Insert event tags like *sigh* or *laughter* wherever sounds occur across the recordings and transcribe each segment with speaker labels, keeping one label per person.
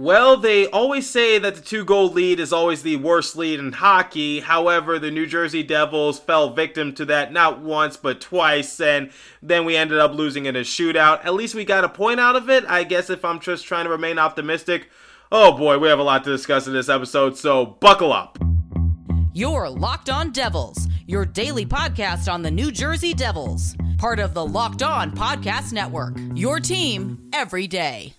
Speaker 1: Well, they always say that the two goal lead is always the worst lead in hockey. However, the New Jersey Devils fell victim to that not once but twice, and then we ended up losing in a shootout. At least we got a point out of it. I guess if I'm just trying to remain optimistic. Oh boy, we have a lot to discuss in this episode, so buckle up.
Speaker 2: You're Locked On Devils, your daily podcast on the New Jersey Devils, part of the Locked On Podcast Network. Your team every day.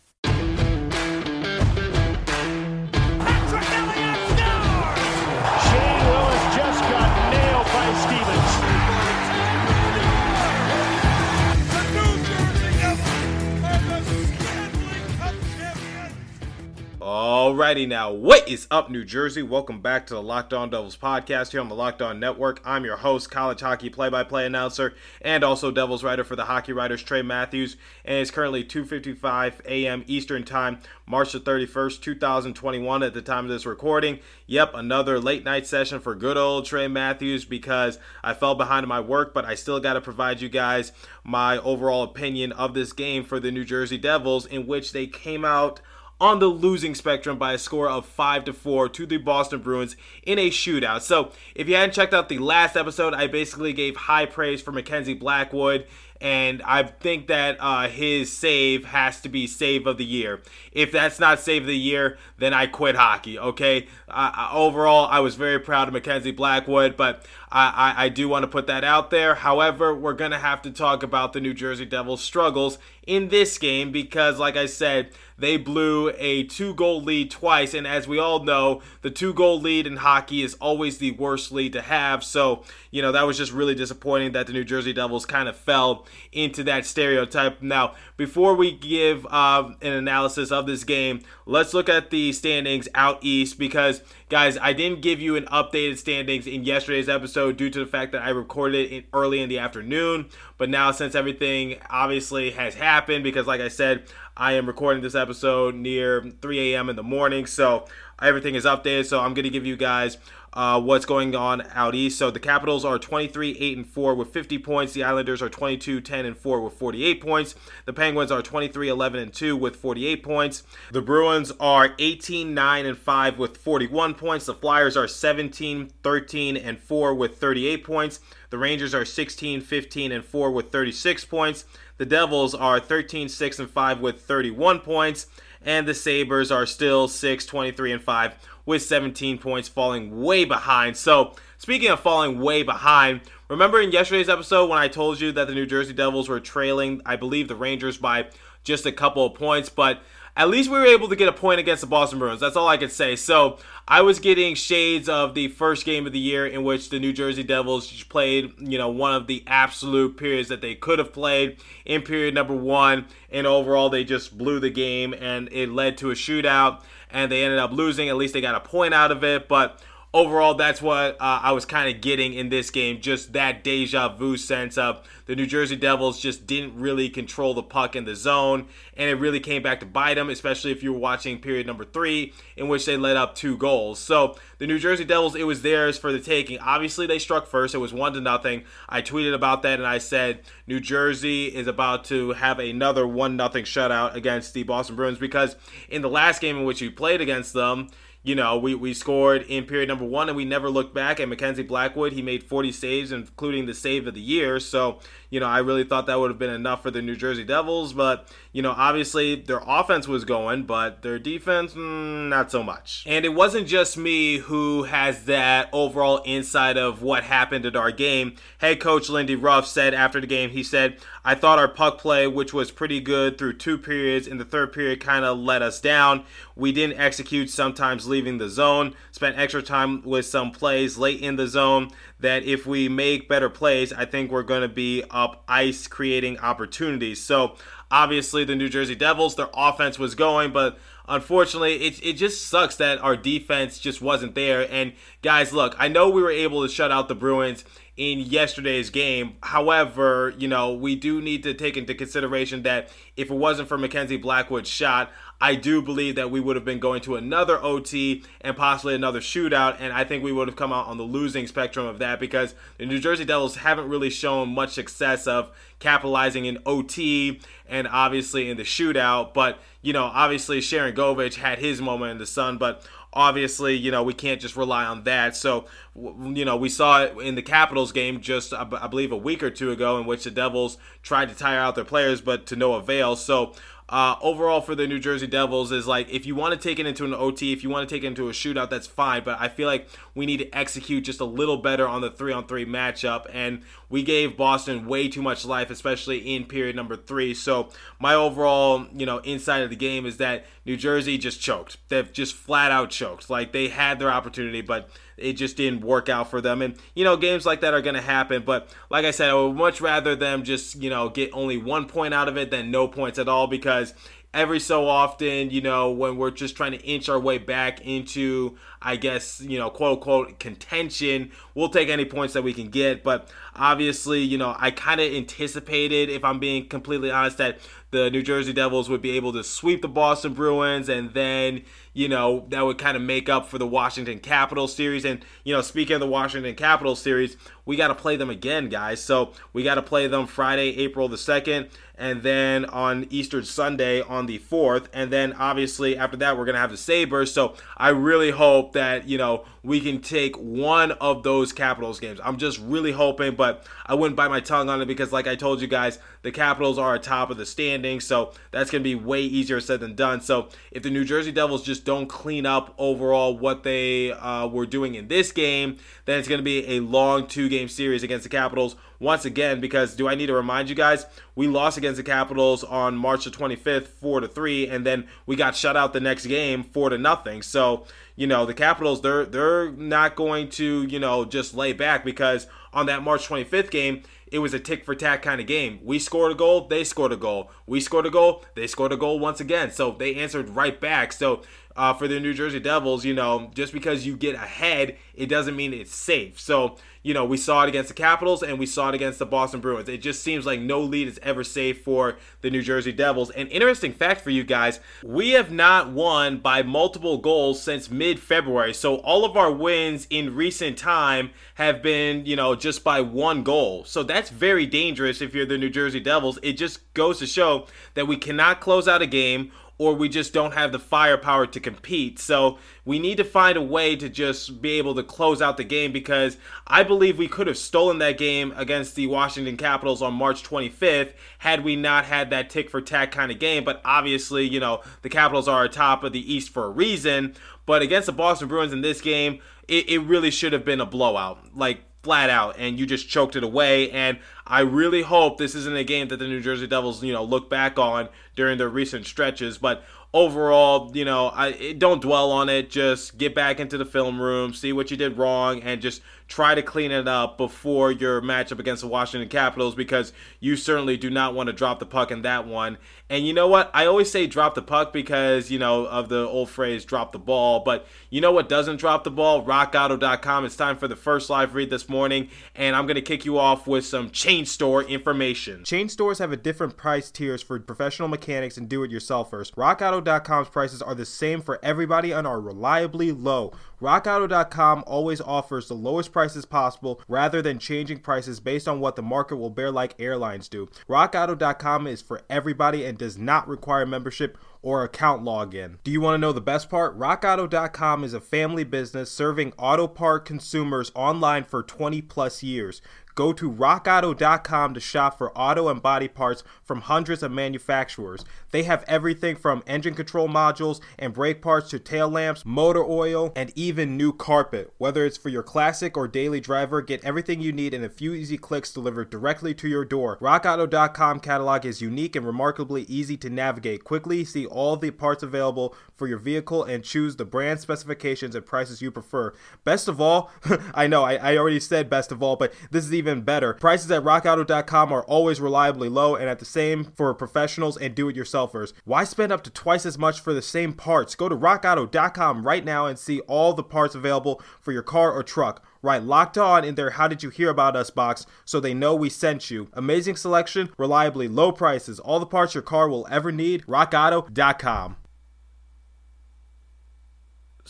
Speaker 1: Alrighty now, what is up, New Jersey? Welcome back to the Locked On Devils podcast here on the Locked On Network. I'm your host, college hockey play-by-play announcer, and also Devils writer for the Hockey Writers, Trey Matthews. And it's currently 2:55 a.m. Eastern Time, March the 31st, 2021. At the time of this recording, yep, another late night session for good old Trey Matthews because I fell behind in my work, but I still got to provide you guys my overall opinion of this game for the New Jersey Devils, in which they came out on the losing spectrum by a score of 5 to 4 to the Boston Bruins in a shootout. So, if you hadn't checked out the last episode, I basically gave high praise for Mackenzie Blackwood and I think that uh, his save has to be save of the year. If that's not save of the year, then I quit hockey. Okay. Uh, overall, I was very proud of Mackenzie Blackwood, but I, I, I do want to put that out there. However, we're gonna have to talk about the New Jersey Devils' struggles in this game because, like I said, they blew a two goal lead twice. And as we all know, the two goal lead in hockey is always the worst lead to have. So, you know, that was just really disappointing that the New Jersey Devils kind of fell into that stereotype. Now, before we give uh, an analysis of this game, let's look at the standings out east because, guys, I didn't give you an updated standings in yesterday's episode due to the fact that I recorded it early in the afternoon. But now, since everything obviously has happened, because like I said, I am recording this episode near 3 a.m. in the morning, so everything is updated. So I'm going to give you guys uh, what's going on out east. So the Capitals are 23 8 and 4 with 50 points. The Islanders are 22 10 and 4 with 48 points. The Penguins are 23 11 and 2 with 48 points. The Bruins are 18 9 and 5 with 41 points. The Flyers are 17 13 and 4 with 38 points. The Rangers are 16 15 and 4 with 36 points. The Devils are 13 6 and 5 with 31 points and the Sabres are still 6 23 and 5 with 17 points, falling way behind. So, speaking of falling way behind, remember in yesterday's episode when I told you that the New Jersey Devils were trailing, I believe, the Rangers by just a couple of points, but at least we were able to get a point against the Boston Bruins. That's all I could say. So I was getting shades of the first game of the year in which the New Jersey Devils played, you know, one of the absolute periods that they could have played in period number one. And overall, they just blew the game and it led to a shootout and they ended up losing. At least they got a point out of it. But overall, that's what uh, I was kind of getting in this game. Just that deja vu sense of the New Jersey Devils just didn't really control the puck in the zone, and it really came back to bite them, especially if you were watching period number three, in which they let up two goals. So the New Jersey Devils, it was theirs for the taking. Obviously, they struck first. It was one to nothing. I tweeted about that, and I said New Jersey is about to have another one nothing shutout against the Boston Bruins because in the last game in which we played against them you know, we, we scored in period number one and we never looked back. And Mackenzie Blackwood, he made 40 saves, including the save of the year. So, you know, I really thought that would have been enough for the New Jersey Devils. But, you know, obviously their offense was going, but their defense, mm, not so much. And it wasn't just me who has that overall insight of what happened at our game. Head coach Lindy Ruff said after the game, he said, I thought our puck play, which was pretty good through two periods, in the third period kind of let us down. We didn't execute, sometimes leaving the zone. Spent extra time with some plays late in the zone that if we make better plays, I think we're going to be up ice creating opportunities. So obviously, the New Jersey Devils, their offense was going, but unfortunately, it, it just sucks that our defense just wasn't there. And guys, look, I know we were able to shut out the Bruins in yesterday's game. However, you know, we do need to take into consideration that if it wasn't for Mackenzie Blackwood's shot, I do believe that we would have been going to another OT and possibly another shootout, and I think we would have come out on the losing spectrum of that because the New Jersey Devils haven't really shown much success of capitalizing in OT and obviously in the shootout. But, you know, obviously Sharangovich had his moment in the sun, but obviously, you know, we can't just rely on that. So, you know, we saw it in the Capitals game just, I believe, a week or two ago, in which the Devils tried to tire out their players, but to no avail. So, uh, overall for the New Jersey Devils is like if you want to take it into an OT, if you want to take it into a shootout, that's fine. But I feel like we need to execute just a little better on the three on three matchup. And we gave Boston way too much life, especially in period number three. So my overall, you know, inside of the game is that New Jersey just choked. They've just flat out choked. Like they had their opportunity, but it just didn't work out for them. And, you know, games like that are going to happen. But like I said, I would much rather them just, you know, get only one point out of it than no points at all because every so often, you know, when we're just trying to inch our way back into, I guess, you know, quote unquote contention, we'll take any points that we can get. But obviously, you know, I kind of anticipated, if I'm being completely honest, that the New Jersey Devils would be able to sweep the Boston Bruins and then, you know, that would kind of make up for the Washington Capitals series. And, you know, speaking of the Washington Capitals series, we got to play them again, guys. So we got to play them Friday, April the 2nd, and then on Easter Sunday on the 4th. And then obviously after that, we're going to have the Sabres. So I really hope that, you know, we can take one of those Capitals games. I'm just really hoping, but I wouldn't bite my tongue on it because, like I told you guys, the Capitals are atop of the standing. So that's going to be way easier said than done. So if the New Jersey Devils just don't clean up overall what they uh, were doing in this game, then it's going to be a long two game series against the Capitals once again because do I need to remind you guys we lost against the Capitals on March the 25th 4 to 3 and then we got shut out the next game 4 to nothing. So, you know, the Capitals they're they're not going to, you know, just lay back because on that March 25th game, it was a tick for tack kind of game. We scored a goal, they scored a goal. We scored a goal, they scored a goal once again. So they answered right back. So uh, for the New Jersey Devils, you know, just because you get ahead, it doesn't mean it's safe. So, you know, we saw it against the Capitals and we saw it against the Boston Bruins. It just seems like no lead is ever safe for the New Jersey Devils. An interesting fact for you guys we have not won by multiple goals since mid February. So all of our wins in recent time have been, you know, just by one goal. So that's very dangerous if you're the New Jersey Devils. It just goes to show that we cannot close out a game or we just don't have the firepower to compete. So we need to find a way to just be able to close out the game because I believe we could have stolen that game against the Washington Capitals on March 25th had we not had that tick for tack kind of game. But obviously, you know, the Capitals are atop of the East for a reason. But against the Boston Bruins in this game, it, it really should have been a blowout. Like, flat out and you just choked it away and I really hope this isn't a game that the New Jersey Devils, you know, look back on during their recent stretches, but overall, you know, I don't dwell on it. Just get back into the film room, see what you did wrong, and just try to clean it up before your matchup against the Washington Capitals because you certainly do not want to drop the puck in that one. And you know what? I always say drop the puck because, you know, of the old phrase drop the ball. But you know what doesn't drop the ball? RockAuto.com. It's time for the first live read this morning, and I'm going to kick you off with some chain store information.
Speaker 3: Chain stores have a different price tiers for professional mechanics and do it yourselfers. RockAuto.com's prices are the same for everybody and are reliably low. RockAuto.com always offers the lowest prices possible rather than changing prices based on what the market will bear like airlines do. RockAuto.com is for everybody and does not require membership or account login. Do you want to know the best part? RockAuto.com is a family business serving auto part consumers online for 20 plus years. Go to rockauto.com to shop for auto and body parts from hundreds of manufacturers. They have everything from engine control modules and brake parts to tail lamps, motor oil, and even new carpet. Whether it's for your classic or daily driver, get everything you need in a few easy clicks delivered directly to your door. RockAuto.com catalog is unique and remarkably easy to navigate. Quickly see all the parts available for your vehicle and choose the brand specifications and prices you prefer. Best of all, *laughs* I know I, I already said best of all, but this is even even better. Prices at rockauto.com are always reliably low and at the same for professionals and do it yourselfers. Why spend up to twice as much for the same parts? Go to rockauto.com right now and see all the parts available for your car or truck. Write, locked on in their How Did You Hear About Us box so they know we sent you. Amazing selection, reliably low prices, all the parts your car will ever need. RockAuto.com.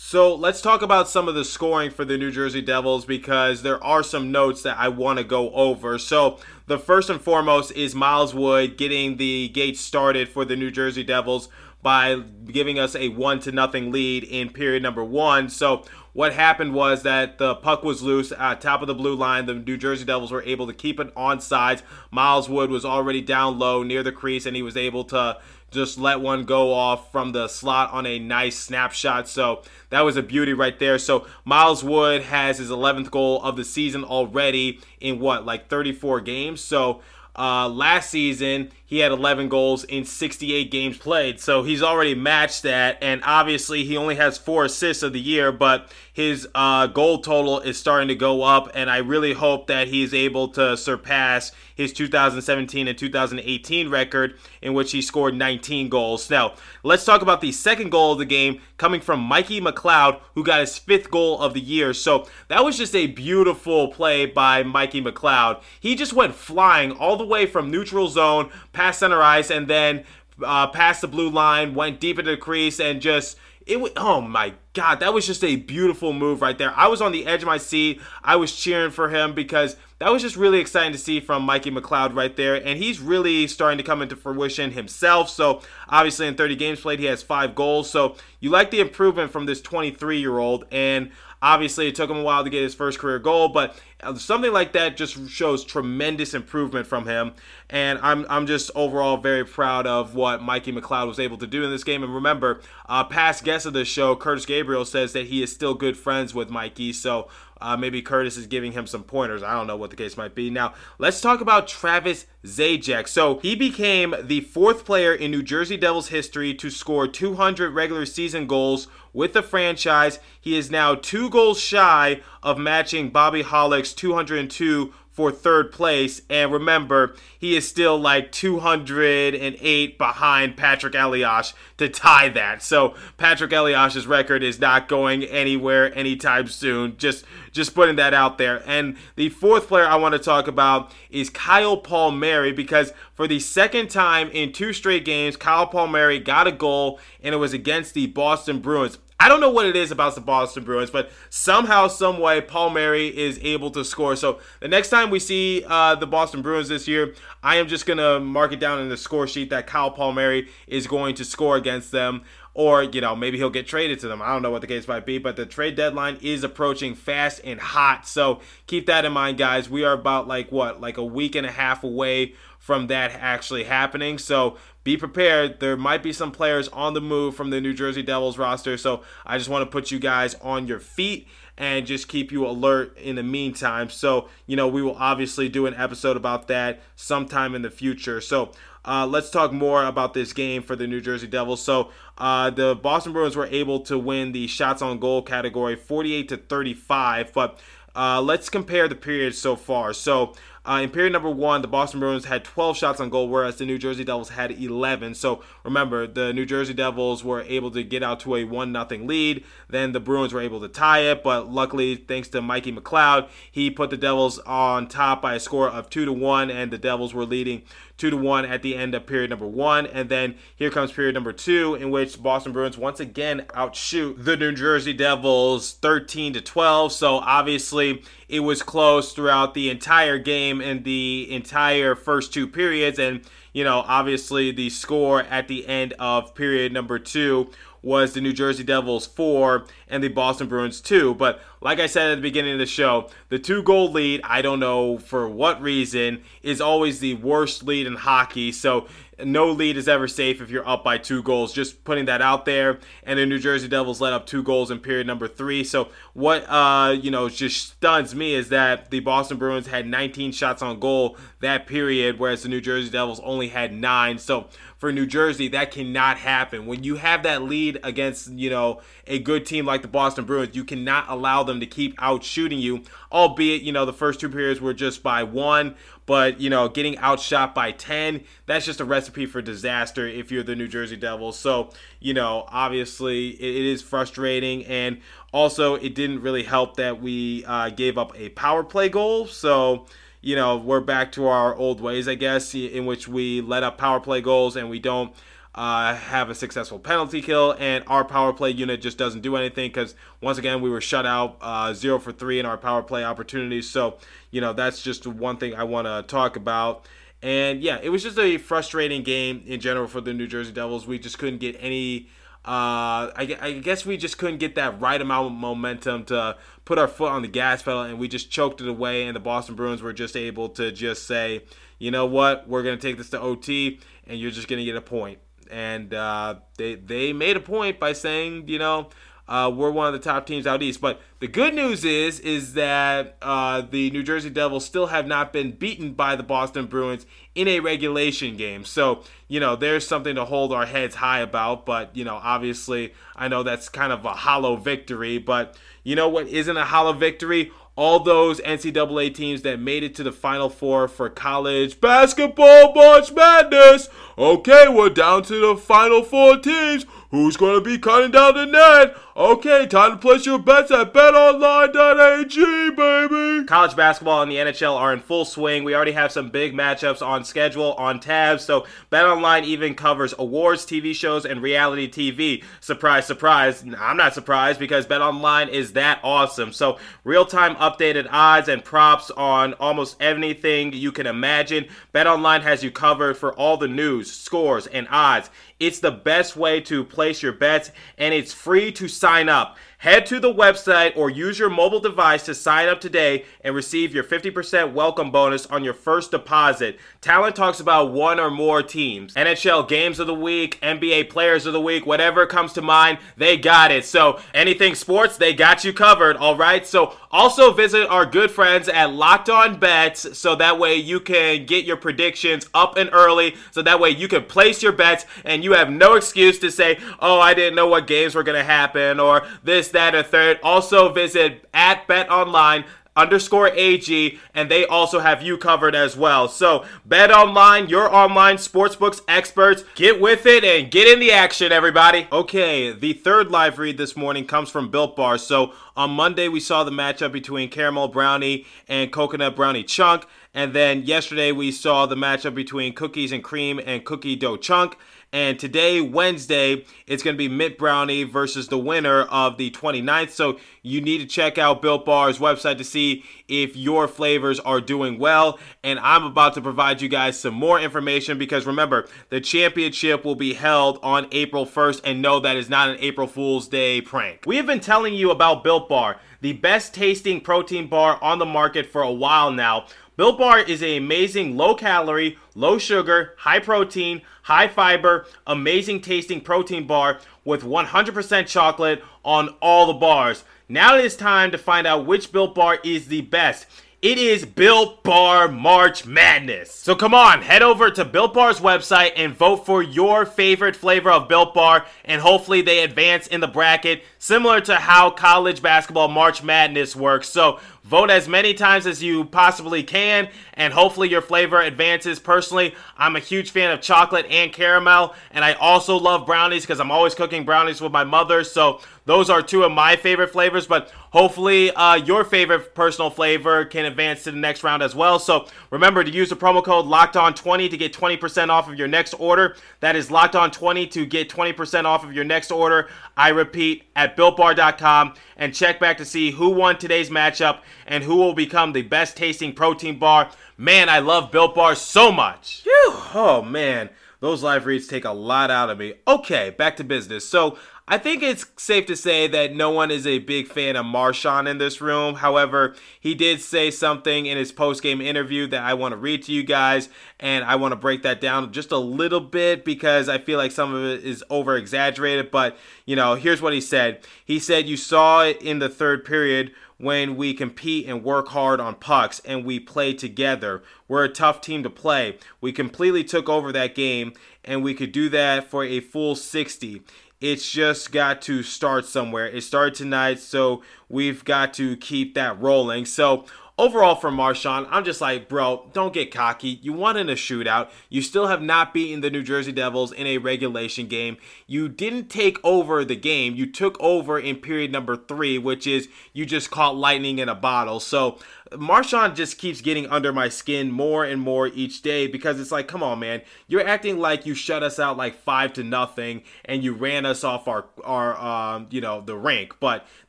Speaker 1: So let's talk about some of the scoring for the New Jersey Devils because there are some notes that I want to go over. So the first and foremost is Miles Wood getting the gate started for the New Jersey Devils by giving us a one to nothing lead in period number one. So what happened was that the puck was loose at top of the blue line. The New Jersey Devils were able to keep it on sides. Miles Wood was already down low near the crease, and he was able to just let one go off from the slot on a nice snapshot. So that was a beauty right there. So Miles Wood has his 11th goal of the season already in what, like 34 games? So uh, last season, he had 11 goals in 68 games played. So he's already matched that. And obviously, he only has four assists of the year, but his uh, goal total is starting to go up. And I really hope that he's able to surpass his 2017 and 2018 record, in which he scored 19 goals. Now, let's talk about the second goal of the game coming from Mikey McLeod, who got his fifth goal of the year. So that was just a beautiful play by Mikey McLeod. He just went flying all the way from neutral zone past center ice and then uh, past the blue line, went deep into the crease, and just it was oh my god that was just a beautiful move right there. I was on the edge of my seat. I was cheering for him because that was just really exciting to see from mikey mcleod right there. And he's really starting to come into fruition himself. So obviously in 30 games played he has five goals. So you like the improvement from this 23 year old and Obviously, it took him a while to get his first career goal, but something like that just shows tremendous improvement from him. And I'm, I'm just overall very proud of what Mikey McLeod was able to do in this game. And remember, uh, past guest of the show, Curtis Gabriel, says that he is still good friends with Mikey. So uh, maybe Curtis is giving him some pointers. I don't know what the case might be. Now, let's talk about Travis Zajac. So he became the fourth player in New Jersey Devils history to score 200 regular season goals with the franchise. He is now two goals shy of matching Bobby Holik's 202 for third place. And remember, he is still like 208 behind Patrick Elias to tie that. So Patrick Elias's record is not going anywhere anytime soon. Just just putting that out there. And the fourth player I want to talk about is Kyle Palmieri because for the second time in two straight games, Kyle Palmieri got a goal and it was against the Boston Bruins. I don't know what it is about the Boston Bruins, but somehow, some way, Palmieri is able to score. So the next time we see uh, the Boston Bruins this year, I am just gonna mark it down in the score sheet that Kyle Palmieri is going to score against them. Or, you know, maybe he'll get traded to them. I don't know what the case might be, but the trade deadline is approaching fast and hot. So keep that in mind, guys. We are about like what, like a week and a half away from that actually happening. So be prepared. There might be some players on the move from the New Jersey Devils roster. So I just want to put you guys on your feet and just keep you alert in the meantime. So, you know, we will obviously do an episode about that sometime in the future. So, uh, let's talk more about this game for the New Jersey Devils. So, uh, the Boston Bruins were able to win the shots on goal category 48 to 35, but uh, let's compare the periods so far. So, uh, in period number one, the Boston Bruins had 12 shots on goal, whereas the New Jersey Devils had 11. So remember, the New Jersey Devils were able to get out to a 1 0 lead. Then the Bruins were able to tie it, but luckily, thanks to Mikey McLeod, he put the Devils on top by a score of 2 to 1, and the Devils were leading two to one at the end of period number one. And then here comes period number two, in which Boston Bruins once again outshoot the New Jersey Devils 13 to 12. So obviously it was close throughout the entire game and the entire first two periods. And you know, obviously the score at the end of period number two was the New Jersey Devils 4 and the Boston Bruins 2. But like I said at the beginning of the show, the two goal lead, I don't know for what reason, is always the worst lead in hockey. So no lead is ever safe if you're up by two goals. Just putting that out there. And the New Jersey Devils let up two goals in period number three. So what uh you know just stuns me is that the Boston Bruins had 19 shots on goal that period, whereas the New Jersey Devils only had nine. So for New Jersey, that cannot happen. When you have that lead against, you know, a good team like the Boston Bruins, you cannot allow them to keep out shooting you, albeit, you know, the first two periods were just by one, but, you know, getting outshot by 10, that's just a recipe for disaster if you're the New Jersey Devils. So, you know, obviously it, it is frustrating. And also, it didn't really help that we uh, gave up a power play goal. So, you know, we're back to our old ways, I guess, in which we let up power play goals and we don't uh, have a successful penalty kill, and our power play unit just doesn't do anything because once again we were shut out uh, zero for three in our power play opportunities. So you know that's just one thing I want to talk about. And yeah, it was just a frustrating game in general for the New Jersey Devils. We just couldn't get any. Uh, I, I guess we just couldn't get that right amount of momentum to put our foot on the gas pedal, and we just choked it away. And the Boston Bruins were just able to just say, you know what, we're gonna take this to OT, and you're just gonna get a point and uh, they they made a point by saying, you know, uh, we're one of the top teams out east. But the good news is is that uh, the New Jersey Devils still have not been beaten by the Boston Bruins in a regulation game. So you know there's something to hold our heads high about. But you know obviously I know that's kind of a hollow victory. But you know what isn't a hollow victory? All those NCAA teams that made it to the Final Four for college basketball March Madness. Okay, we're down to the Final Four teams. Who's going to be cutting down the net? Okay, time to place your bets at betonline.ag, baby. College basketball and the NHL are in full swing. We already have some big matchups on schedule, on tabs. So, BetOnline even covers awards, TV shows, and reality TV. Surprise, surprise. I'm not surprised because BetOnline is that awesome. So, real time updated odds and props on almost anything you can imagine. BetOnline has you covered for all the news, scores, and odds. It's the best way to place your bets, and it's free to sign up. Head to the website or use your mobile device to sign up today and receive your 50% welcome bonus on your first deposit. Talent talks about one or more teams. NHL games of the week, NBA players of the week, whatever comes to mind, they got it. So anything sports, they got you covered, all right? So also visit our good friends at Locked On Bets so that way you can get your predictions up and early so that way you can place your bets and you have no excuse to say, "Oh, I didn't know what games were going to happen" or this that, or third. Also visit at Bet Online underscore AG, and they also have you covered as well. So, Bet Online, your online sportsbooks experts, get with it and get in the action, everybody. Okay, the third live read this morning comes from Built Bar. So, on Monday, we saw the matchup between Caramel Brownie and Coconut Brownie Chunk. And then yesterday, we saw the matchup between Cookies and Cream and Cookie Dough Chunk. And today, Wednesday, it's going to be Mitt Brownie versus the winner of the 29th. So you need to check out Built Bar's website to see if your flavors are doing well. And I'm about to provide you guys some more information because remember, the championship will be held on April 1st. And no, that is not an April Fool's Day prank. We have been telling you about Built Bar, the best tasting protein bar on the market for a while now. Built Bar is an amazing low calorie, low sugar, high protein, high fiber, amazing tasting protein bar with 100% chocolate on all the bars. Now it is time to find out which Built Bar is the best. It is Built Bar March Madness. So come on, head over to Built Bar's website and vote for your favorite flavor of Built Bar, and hopefully they advance in the bracket, similar to how college basketball March Madness works. So Vote as many times as you possibly can, and hopefully your flavor advances. Personally, I'm a huge fan of chocolate and caramel, and I also love brownies because I'm always cooking brownies with my mother. So those are two of my favorite flavors, but hopefully uh, your favorite personal flavor can advance to the next round as well. So remember to use the promo code Locked On 20 to get 20% off of your next order. That is Locked On 20 to get 20% off of your next order. I repeat at BuiltBar.com and check back to see who won today's matchup and who will become the best tasting protein bar. Man, I love Built Bar so much. Whew. Oh man, those live reads take a lot out of me. Okay, back to business. So I think it's safe to say that no one is a big fan of Marchand in this room. However, he did say something in his post-game interview that I want to read to you guys, and I want to break that down just a little bit because I feel like some of it is over exaggerated. But, you know, here's what he said. He said, You saw it in the third period when we compete and work hard on pucks and we play together. We're a tough team to play. We completely took over that game and we could do that for a full 60 it's just got to start somewhere. It started tonight, so we've got to keep that rolling. So overall for Marchand, I'm just like, bro, don't get cocky. You won in a shootout. You still have not beaten the New Jersey Devils in a regulation game. You didn't take over the game. You took over in period number three, which is you just caught lightning in a bottle. So Marchand just keeps getting under my skin more and more each day because it's like, come on, man, you're acting like you shut us out like five to nothing and you ran us off our our um, you know the rank, but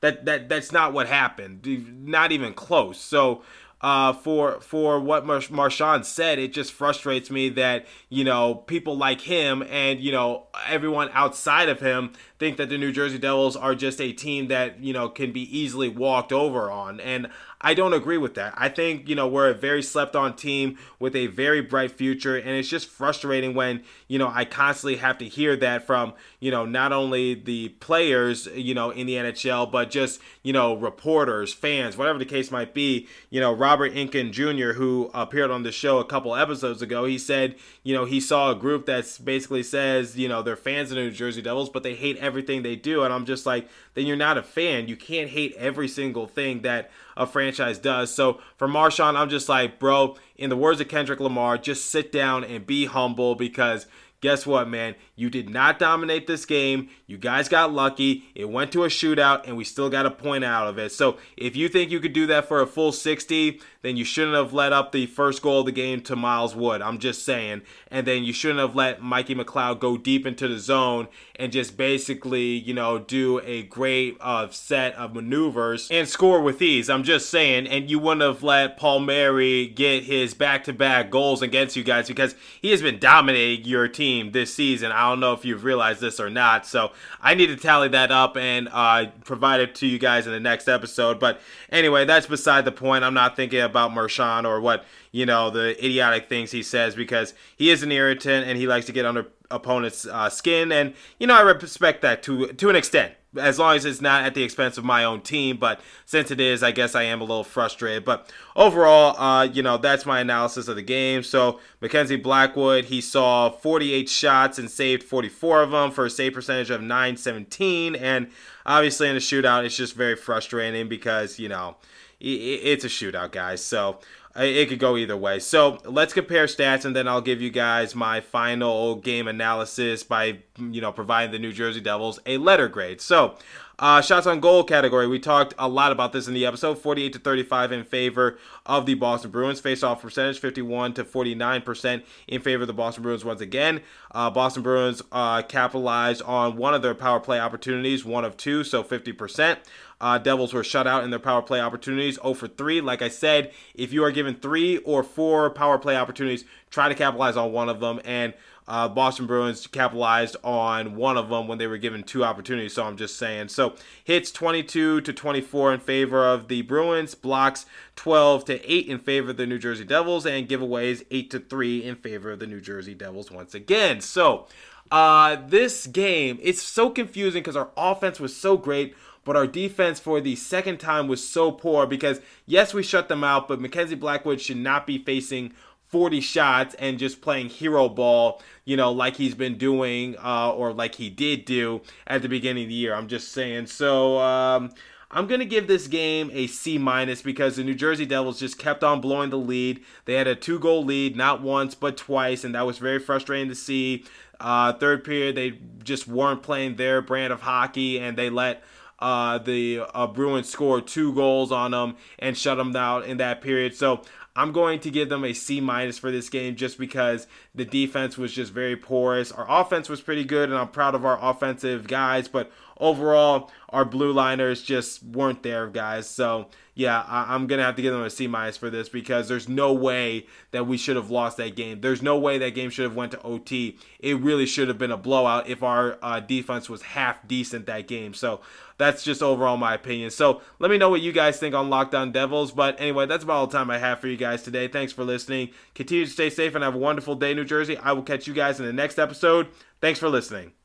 Speaker 1: that that that's not what happened. Not even close. So uh, for for what Mar- Marchand said. It just frustrates me that you know people like him and you know everyone outside of him think that the New Jersey Devils are just a team that you know can be easily walked over on, and I don't agree with that. I think, you know, we're a very slept on team with a very bright future. And it's just frustrating when, you know, I constantly have to hear that from, you know, not only the players, you know, in the NHL, but just, you know, reporters, fans, whatever the case might be. You know, Robert Inkin Jr., who appeared on the show a couple episodes ago, he said, you know, he saw a group that's basically says, you know, they're fans of the New Jersey Devils, but they hate everything they do. And I'm just like, then you're not a fan. You can't hate every single thing that a franchise does. So for Marchand, I'm just like, bro, in the words of Kendrick Lamar, just sit down and be humble because guess what, man? You did not dominate this game. You guys got lucky. It went to a shootout, and we still got a point out of it. So if you think you could do that for a full 60, then you shouldn't have let up the first goal of the game to Miles Wood. I'm just saying. And then you shouldn't have let Mikey McLeod go deep into the zone and just basically, you know, do a great uh, set of maneuvers and score with ease. I'm just saying. And you wouldn't have let Palmieri get his back to back goals against you guys because he has been dominating your team this season. I don't know if you've realized this or not. So I need to tally that up and uh, provide it to you guys in the next episode. But anyway, that's beside the point. I'm not thinking about Marchand or what, you know, the idiotic things he says because he is an irritant and he likes to get under opponent's uh, skin. And, you know, I respect that to, to an extent as long as it's not at the expense of my own team. But since it is, I guess I am a little frustrated. But overall, uh, you know, that's my analysis of the game. So Mackenzie Blackwood, he saw 48 shots and saved 44 of them for a save percentage of 917. And obviously in a shootout, it's just very frustrating because, you know, it's a shootout, guys. So it could go either way. So let's compare stats, and then I'll give you guys my final game analysis by you know providing the New Jersey Devils a letter grade. So. Uh, shots on goal category. We talked a lot about this in the episode. 48 to 35 in favor of the Boston Bruins. Face off percentage 51 to 49 percent in favor of the Boston Bruins once again. Uh, Boston Bruins uh, capitalized on one of their power play opportunities, one of two, so 50 percent. Uh, Devils were shut out in their power play opportunities, 0 for 3. Like I said, if you are given three or four power play opportunities, try to capitalize on one of them. And uh, Boston Bruins capitalized on one of them when they were given two opportunities. So I'm just saying. So hits 22 to 24 in favor of the Bruins, blocks 12 to 8 in favor of the New Jersey Devils, and giveaways 8 to 3 in favor of the New Jersey Devils once again. So uh, this game, it's so confusing because our offense was so great but our defense for the second time was so poor because, yes, we shut them out, but Mackenzie Blackwood should not be facing 40 shots and just playing hero ball, you know, like he's been doing uh, or like he did do at the beginning of the year. I'm just saying. So, um, I'm going to give this game a C minus because the New Jersey Devils just kept on blowing the lead. They had a two goal lead, not once, but twice, and that was very frustrating to see. Uh, third period, they just weren't playing their brand of hockey, and they let uh, the uh, Bruins scored two goals on them and shut them down in that period. So I'm going to give them a C minus for this game just because the defense was just very porous. Our offense was pretty good, and I'm proud of our offensive guys, but overall, our blue liners just weren't there, guys. So yeah, I- am gonna have to give them a C minus for this because there's no way that we should have lost that game. There's no way that game should have went to OT. It really should have been a blowout if our uh, defense was half decent that game. So that's just overall my opinion. So let me know what you guys think on Locked On Devils. But anyway, that's about all the time I have for you guys today. Thanks for listening. Continue to stay safe and have a wonderful day, New Jersey. I will catch you guys in the next episode. Thanks for listening.